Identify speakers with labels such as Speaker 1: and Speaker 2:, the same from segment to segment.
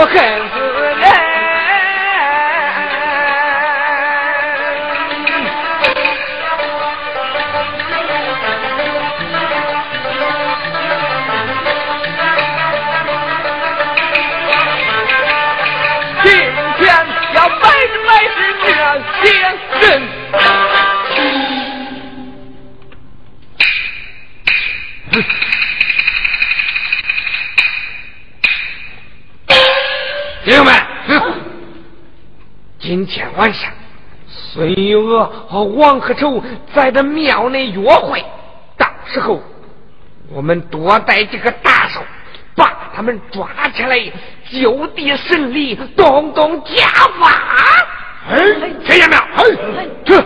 Speaker 1: 我恨死人。今天要百分百是这些人。
Speaker 2: 今天晚上孙玉娥和王克仇在这庙内约会，到时候我们多带几个打手，把他们抓起来，就地审理，动动家法。哎，听见没有？哎，这。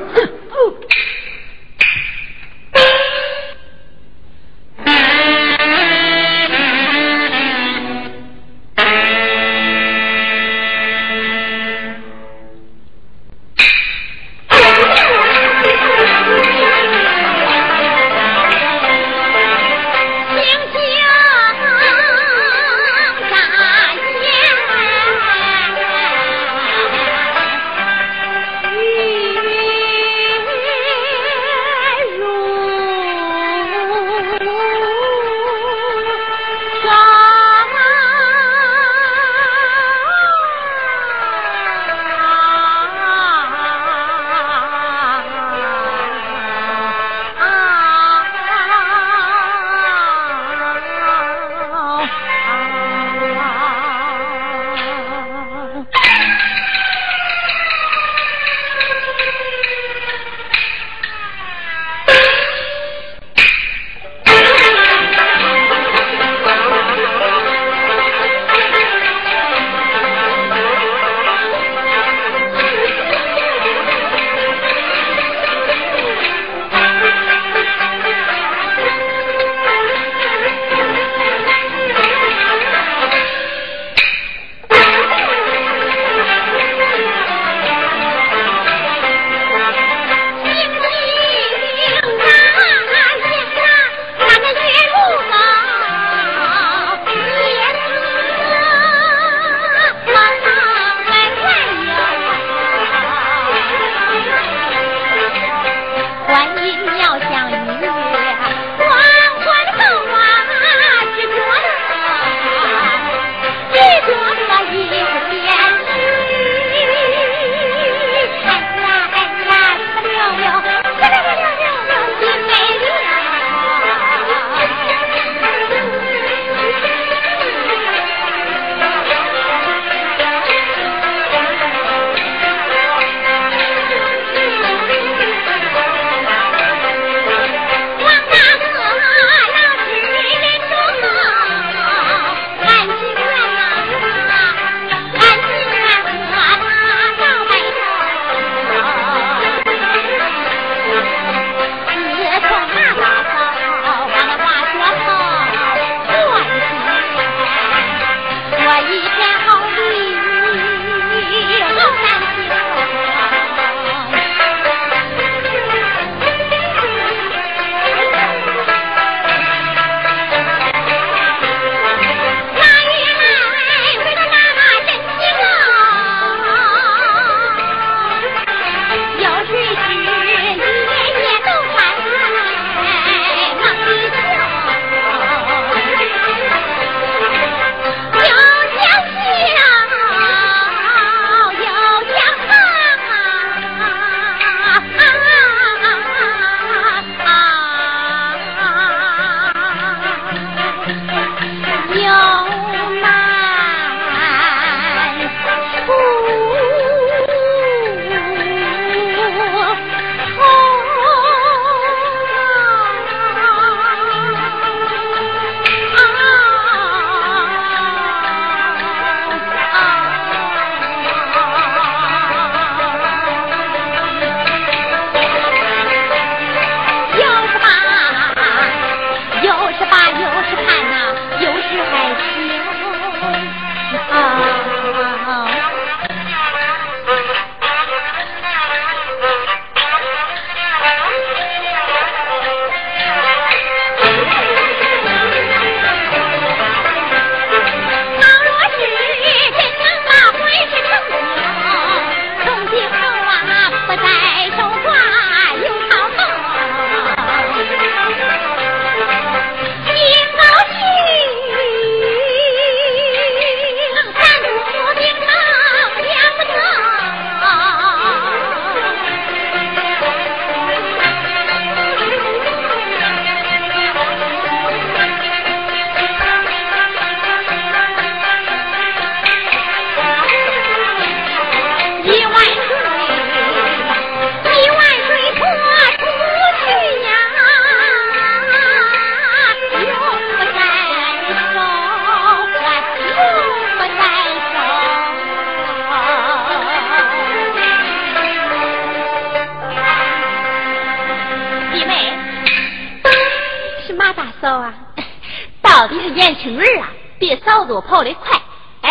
Speaker 3: 嫂子跑得快。哎，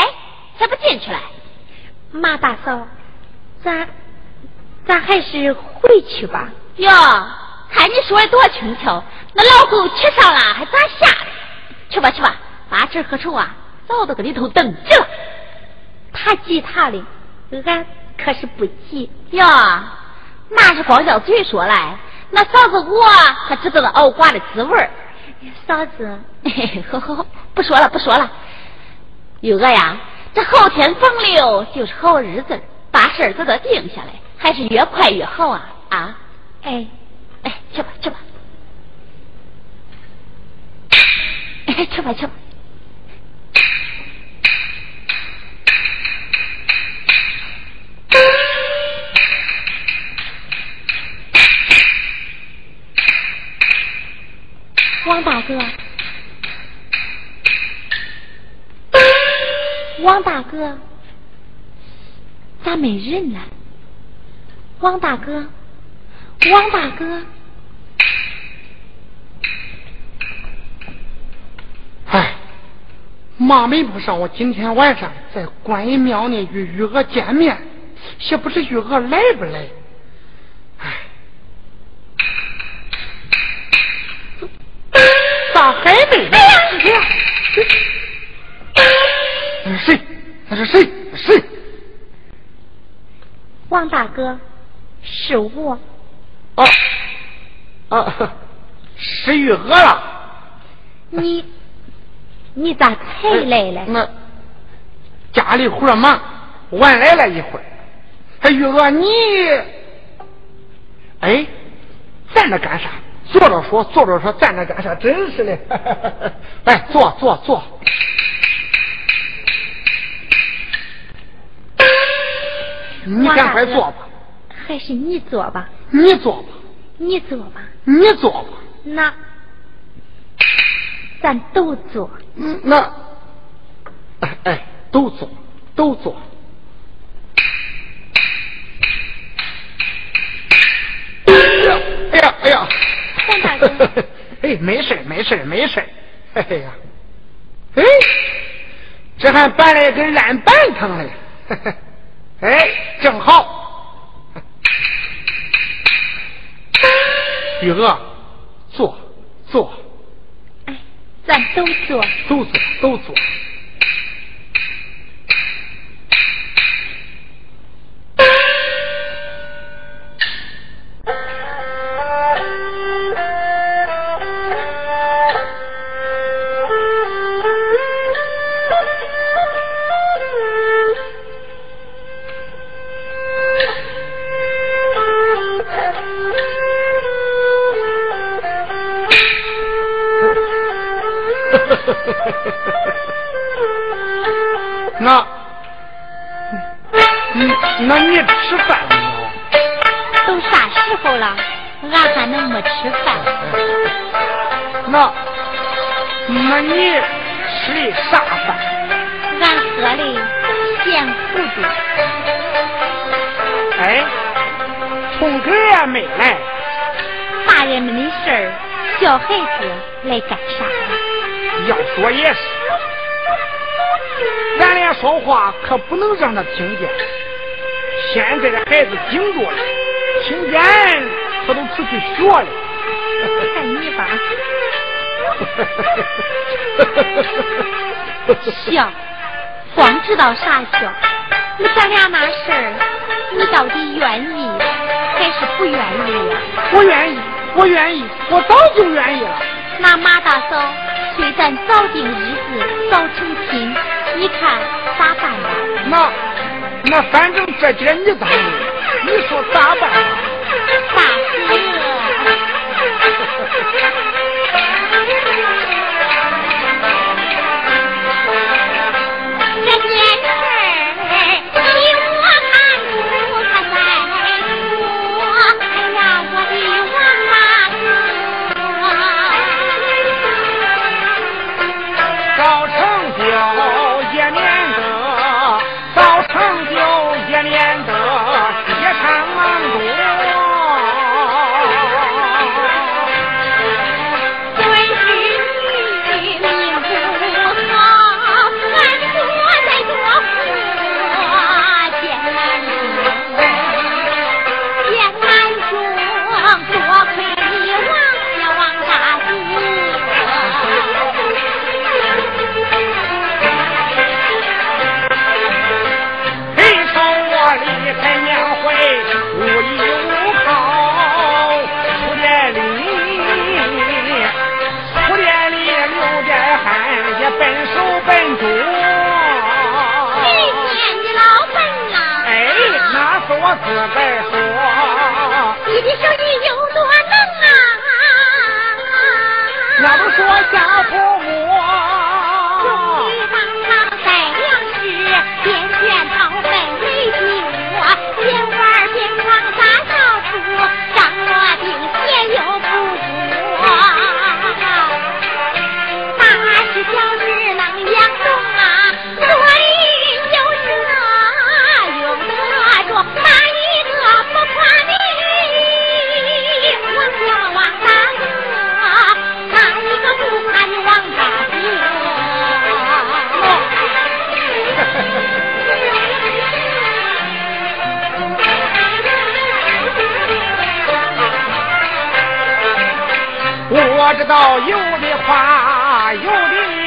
Speaker 3: 咋不进去了？
Speaker 2: 马大嫂，咱咱还是回去吧。
Speaker 3: 哟，看你说的多轻巧，那老狗骑上了还咋下？去吧去吧，八尺和丑啊，早都搁里头等着了。
Speaker 2: 他急他的，俺可是不急。
Speaker 3: 哟，那是光叫嘴说来，那嫂子我可知道那熬瓜的滋味
Speaker 2: 嫂子，
Speaker 3: 好好好，不说了不说了。玉娥呀，这后天逢六就是好日子，把事儿都得定下来，还是越快越好啊啊！
Speaker 2: 哎
Speaker 3: 哎，去吧去吧，哎去吧去吧。
Speaker 2: 王大哥，王大哥，咋没人了？王大哥，王大哥，
Speaker 4: 哎，妈没不上，我今天晚上在观音庙内与玉娥见面，也不知玉娥来不来。咋还没来？那是谁？那是谁？谁？
Speaker 2: 王大哥，是我。
Speaker 4: 啊啊，是玉娥了。
Speaker 2: 你你咋才来了？
Speaker 4: 那家里活忙，晚来了一会儿。哎，玉娥你，哎，在那干啥？坐着说，坐着说，站着干啥？真是的！来，坐坐坐。你赶快坐吧。
Speaker 2: 还是你坐吧。
Speaker 4: 你坐吧。
Speaker 2: 你坐吧。
Speaker 4: 你坐吧。
Speaker 2: 那咱都坐。
Speaker 4: 嗯，那哎哎，都坐，都坐。哎呀，哎呀！
Speaker 2: 王大哥，
Speaker 4: 哎，没事没事没事嘿嘿呀，哎，这还搬来根烂板凳嘞，哎，正好。雨娥，坐坐。
Speaker 2: 哎，咱都坐。
Speaker 4: 都坐都坐。那，嗯，那你吃饭没有？
Speaker 2: 都啥时候了，俺还能没吃饭？
Speaker 4: 那，那你吃的啥饭？
Speaker 2: 俺喝的咸糊涂。
Speaker 4: 哎，聪哥也没来。
Speaker 2: 大人们的事儿，小孩子来干啥？
Speaker 4: 要说也是，咱俩说话可不能让他听见。现在的孩子顶着了，听见他都出去学了。
Speaker 2: 看你吧，笑，光知道傻笑。那咱俩那事儿，你到底愿意还是不愿意呀？
Speaker 4: 我愿意，我愿意，我早就愿意了。
Speaker 2: 那马大嫂。虽咱早定日子，早成亲，你看咋办吧？
Speaker 4: 那那反正这节你答应，你说咋办？
Speaker 2: 大哥。要有
Speaker 4: 的花，有的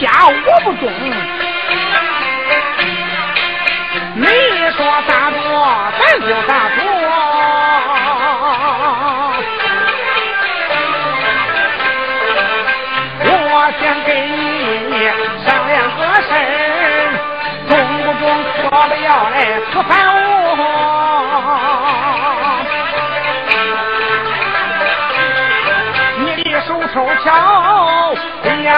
Speaker 2: 家
Speaker 4: 我不
Speaker 2: 中。你
Speaker 4: 说咋做，咱就咋做。我想给你商量个事儿。我们要来吃饭哦！你的手手巧，哎呀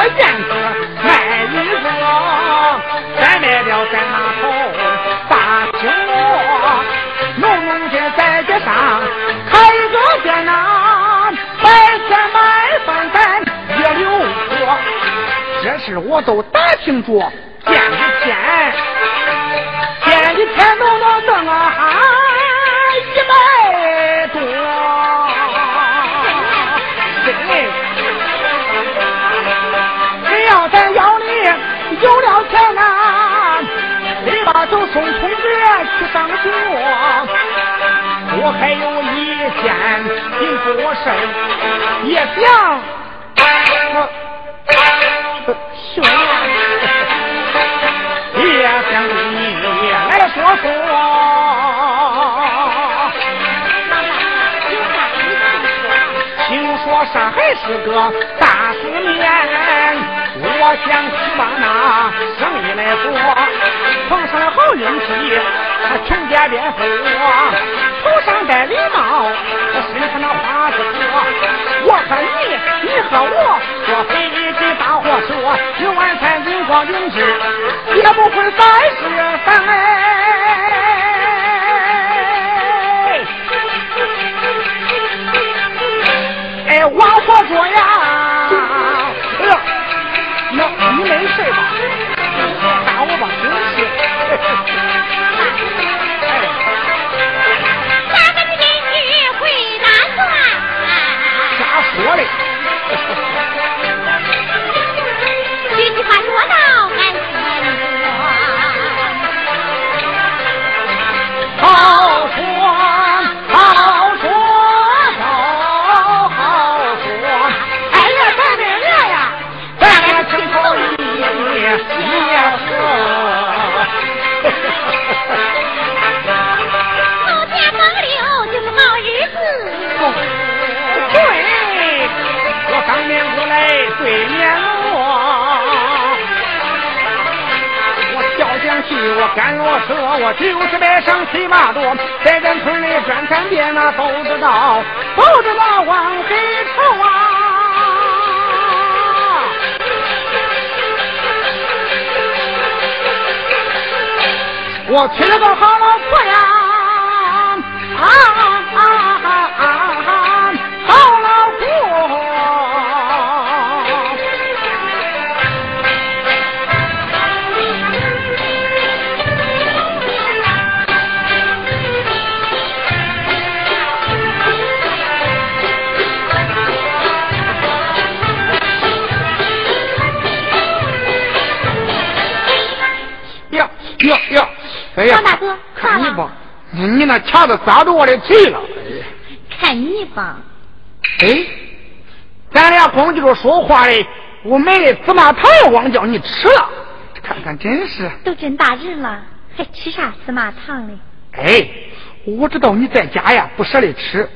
Speaker 4: 个燕子卖一个，再卖了在那头大青。农民街在街上开个店呐，白天卖饭咱也留活。这事我都打听着，见一天，见一天都能挣啊哈学去上学。我还有一件紧迫事也想
Speaker 2: 说，
Speaker 4: 也想跟你来说说。听说上海是个大世面，我想去把那生意来做，碰上了好运气，他穷家变富，头上戴礼帽，身上那花子多。我和你，你和我，坐飞机大货车，今晚餐银光银子，我干我说，我就是白上骑马多，在咱村里转三遍那都知道，都知道往黑处啊！我娶了个好老婆呀！啊呀呀呀！哎呀，
Speaker 3: 张大哥
Speaker 4: 看你吧，你你那掐子扎着我的腿了。
Speaker 3: 看你吧，
Speaker 4: 哎，咱俩光记着说话嘞，我买的芝麻糖也忘叫你吃了。看看，真是。
Speaker 3: 都真大人了，还吃啥芝麻糖嘞？
Speaker 4: 哎，我知道你在家呀不舍得吃，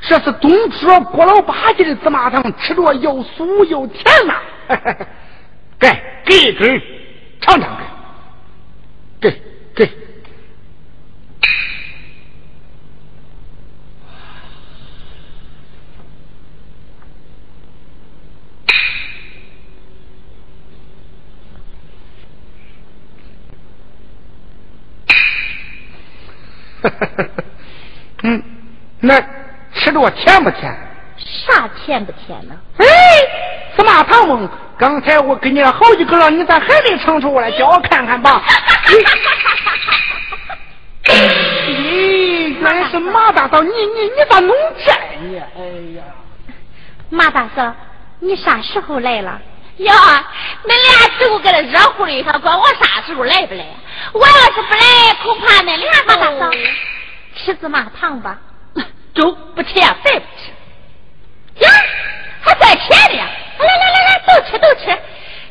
Speaker 4: 这是东坡郭老八家的芝麻糖，吃着又酥又甜呐、给给一根，尝尝看。给给。嗯，那吃着甜不甜？
Speaker 3: 啥甜不甜呢？
Speaker 4: 哎，芝麻糖翁，刚才我给你了好几个了，你咋还没尝出来？叫我看看吧。咦，原来是马大嫂，你你你咋弄这呢？哎呀，
Speaker 3: 马大嫂，你啥时候来了？呀，恁俩只顾搁这热乎的，还管我啥时候来不来？我要是不来，恐怕恁俩马大嫂吃芝麻糖吧？粥不吃呀，饭不吃。呀，还赚钱的呀！来来来来，都吃都吃。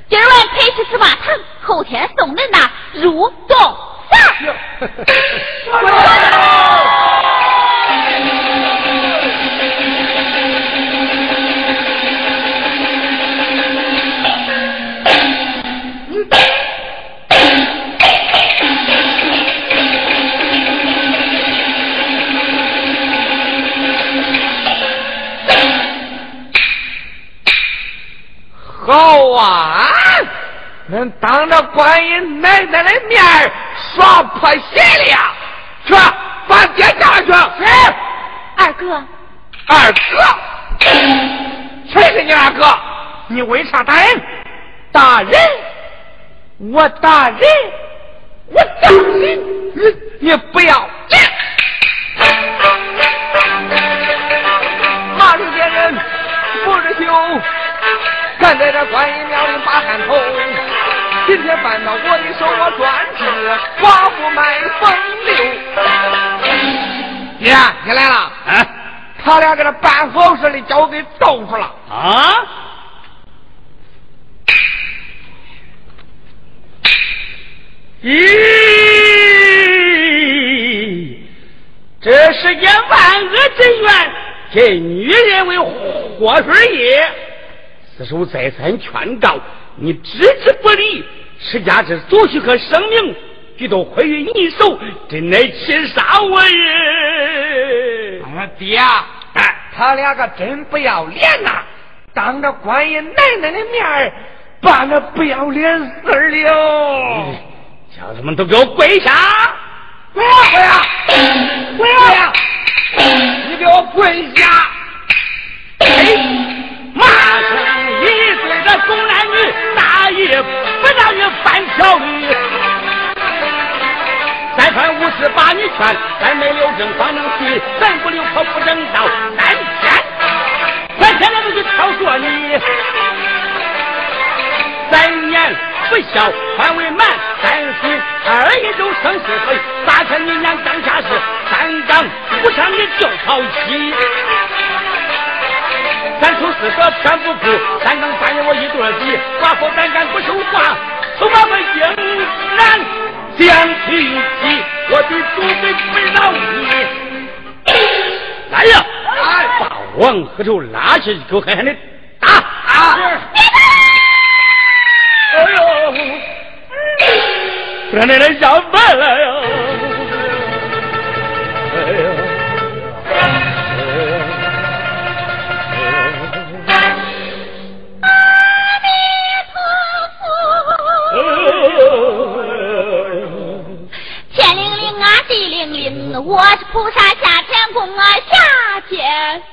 Speaker 3: 今儿晚陪吃芝麻糖，后天送恁那入洞饭。
Speaker 4: 好啊！恁当着观音奶奶的面儿耍破鞋了呀？去，把爹叫来去。谁？
Speaker 3: 二哥，
Speaker 4: 二哥，谁是你二哥？你为啥打人？打人？我打人？我打人？你你不要脸！马路见人不是羞，敢在这观音庙里把汗头。今天搬到我的手，我专治寡妇卖风流。爹，你来了。
Speaker 5: 啊
Speaker 4: 他俩给这办好事的，叫我给逗出了。
Speaker 5: 啊！咦，这世间万恶之源，这女人为祸水也。此时再三劝告，你置之不理，施家之所需和生命，俱都毁于你手，真乃欺杀我也！
Speaker 4: 哎呀，爹，哎，他俩可真不要脸呐！当着观音奶奶的面儿办了不要脸事儿了。
Speaker 5: 小子们都给我跪下！
Speaker 4: 跪呀跪呀跪呀！你给我跪下！
Speaker 5: 哎，不让你犯条律。三番五次把你劝，咱没有证方能去，咱不留口不正道，三天，三天我就去挑唆你。三年不孝还为满，三岁二一周生四岁，八千你娘当下事，三纲不上你就好戏。三出四舍全不顾，三更半夜我一对鸡，寡妇胆敢不说话，从我们应然将提起，我的主子不饶你。来呀！把王和头拉下去，给我狠狠的打！啊！哎呦！俺奶奶上班了呀！
Speaker 3: 我是菩萨下天宫啊，下天。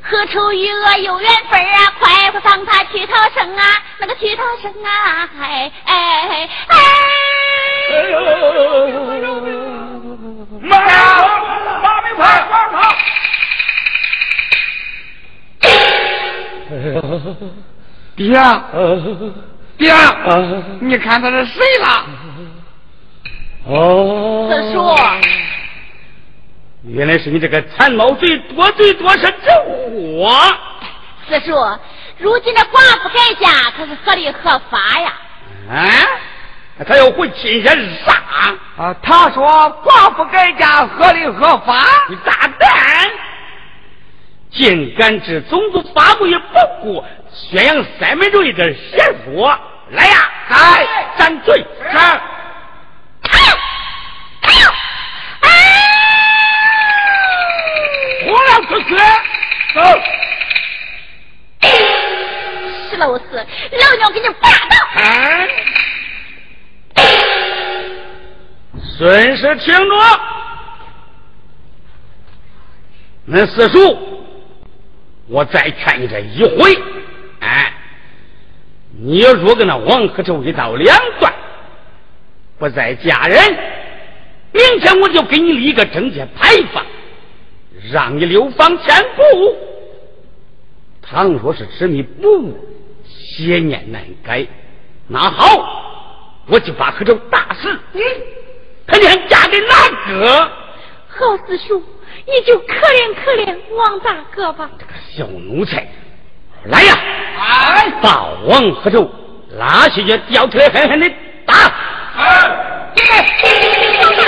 Speaker 3: 何愁与我有缘分啊？快快放他去逃生啊！那个去逃生啊！哎哎哎！
Speaker 5: 妈 呀！马明快放他！
Speaker 4: 爹，爹，你看他是谁了？
Speaker 5: 哦，
Speaker 3: 四叔，
Speaker 5: 原来是你这个残毛贼，多嘴多舌之货！
Speaker 3: 四叔，如今的寡妇改嫁可是合理合法呀！
Speaker 5: 啊，他要回亲家是啥？
Speaker 4: 啊，他说寡妇改嫁合理合法。
Speaker 5: 你大胆！竟敢置宗族法规于不顾，宣扬三民主义的邪说！来呀，来，斩罪！是。
Speaker 3: 哎呦，哎呦，哎！
Speaker 5: 我让出去！走。
Speaker 3: 石老四，老娘给你拔刀！
Speaker 5: 哎，顺势听着，恁四叔，我再劝你这一回，哎，你要若跟那王克洲一刀两断，不再嫁人，明天我就给你立个证件牌坊，让你流芳千古。倘若是执迷不悟，邪念难改，那好，我就把克州打死。你肯定嫁给哪个？
Speaker 3: 好四叔，你就可怜可怜王大哥吧。
Speaker 5: 这个小奴才，来呀！哎，把王克州拉下去，吊起来，狠狠的打！哎，进来！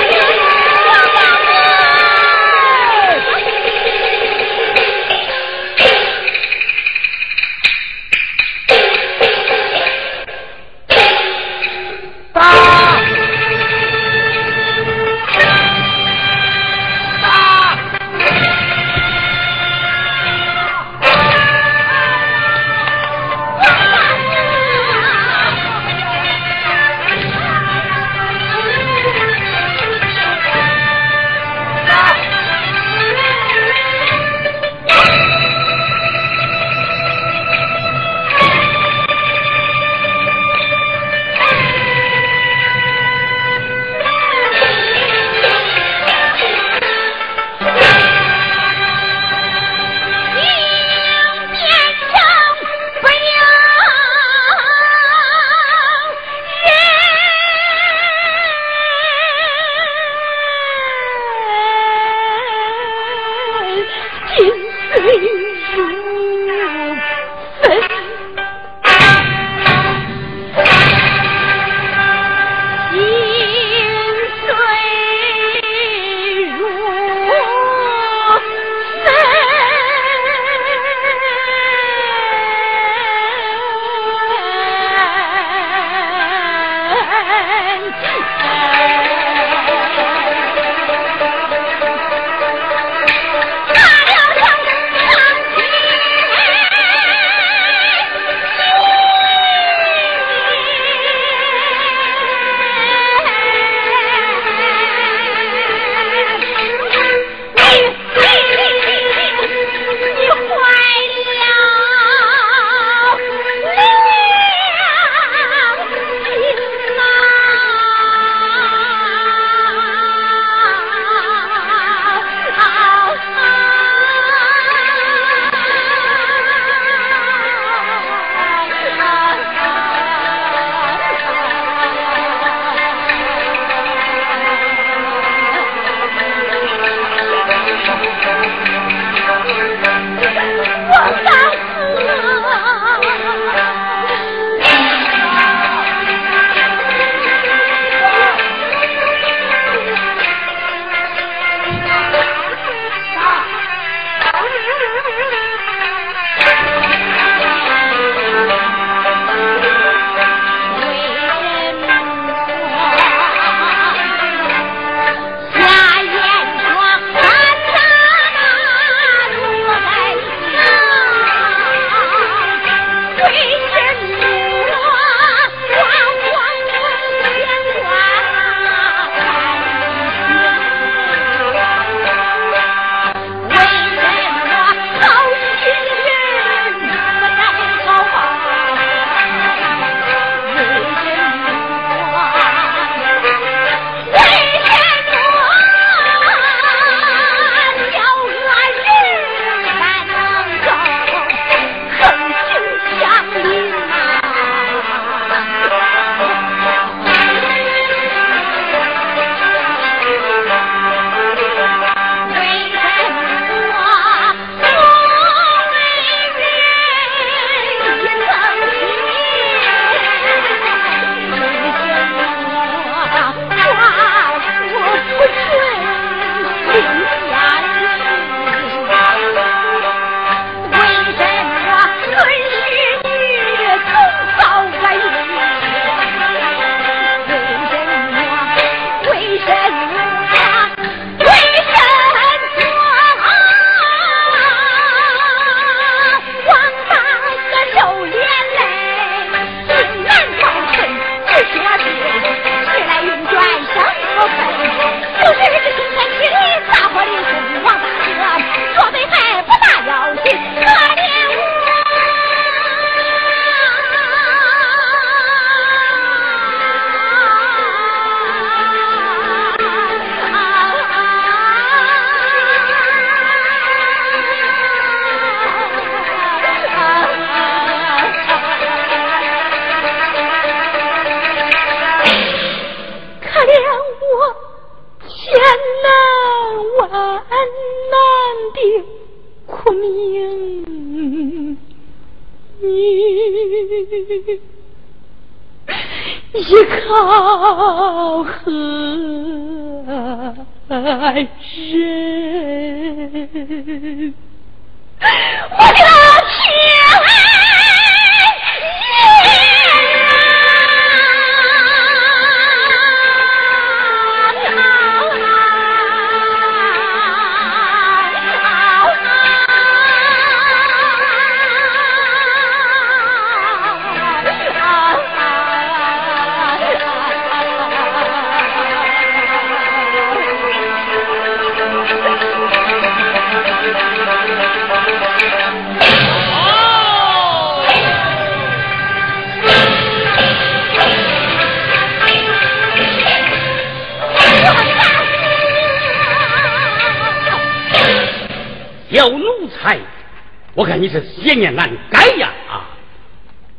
Speaker 5: 我看你是邪念难改呀！啊，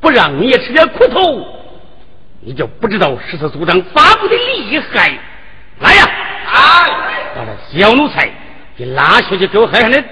Speaker 5: 不让你也吃点苦头，你就不知道十四组长发布的厉害。来呀！啊，把这小奴才给拉下去，给我狠狠的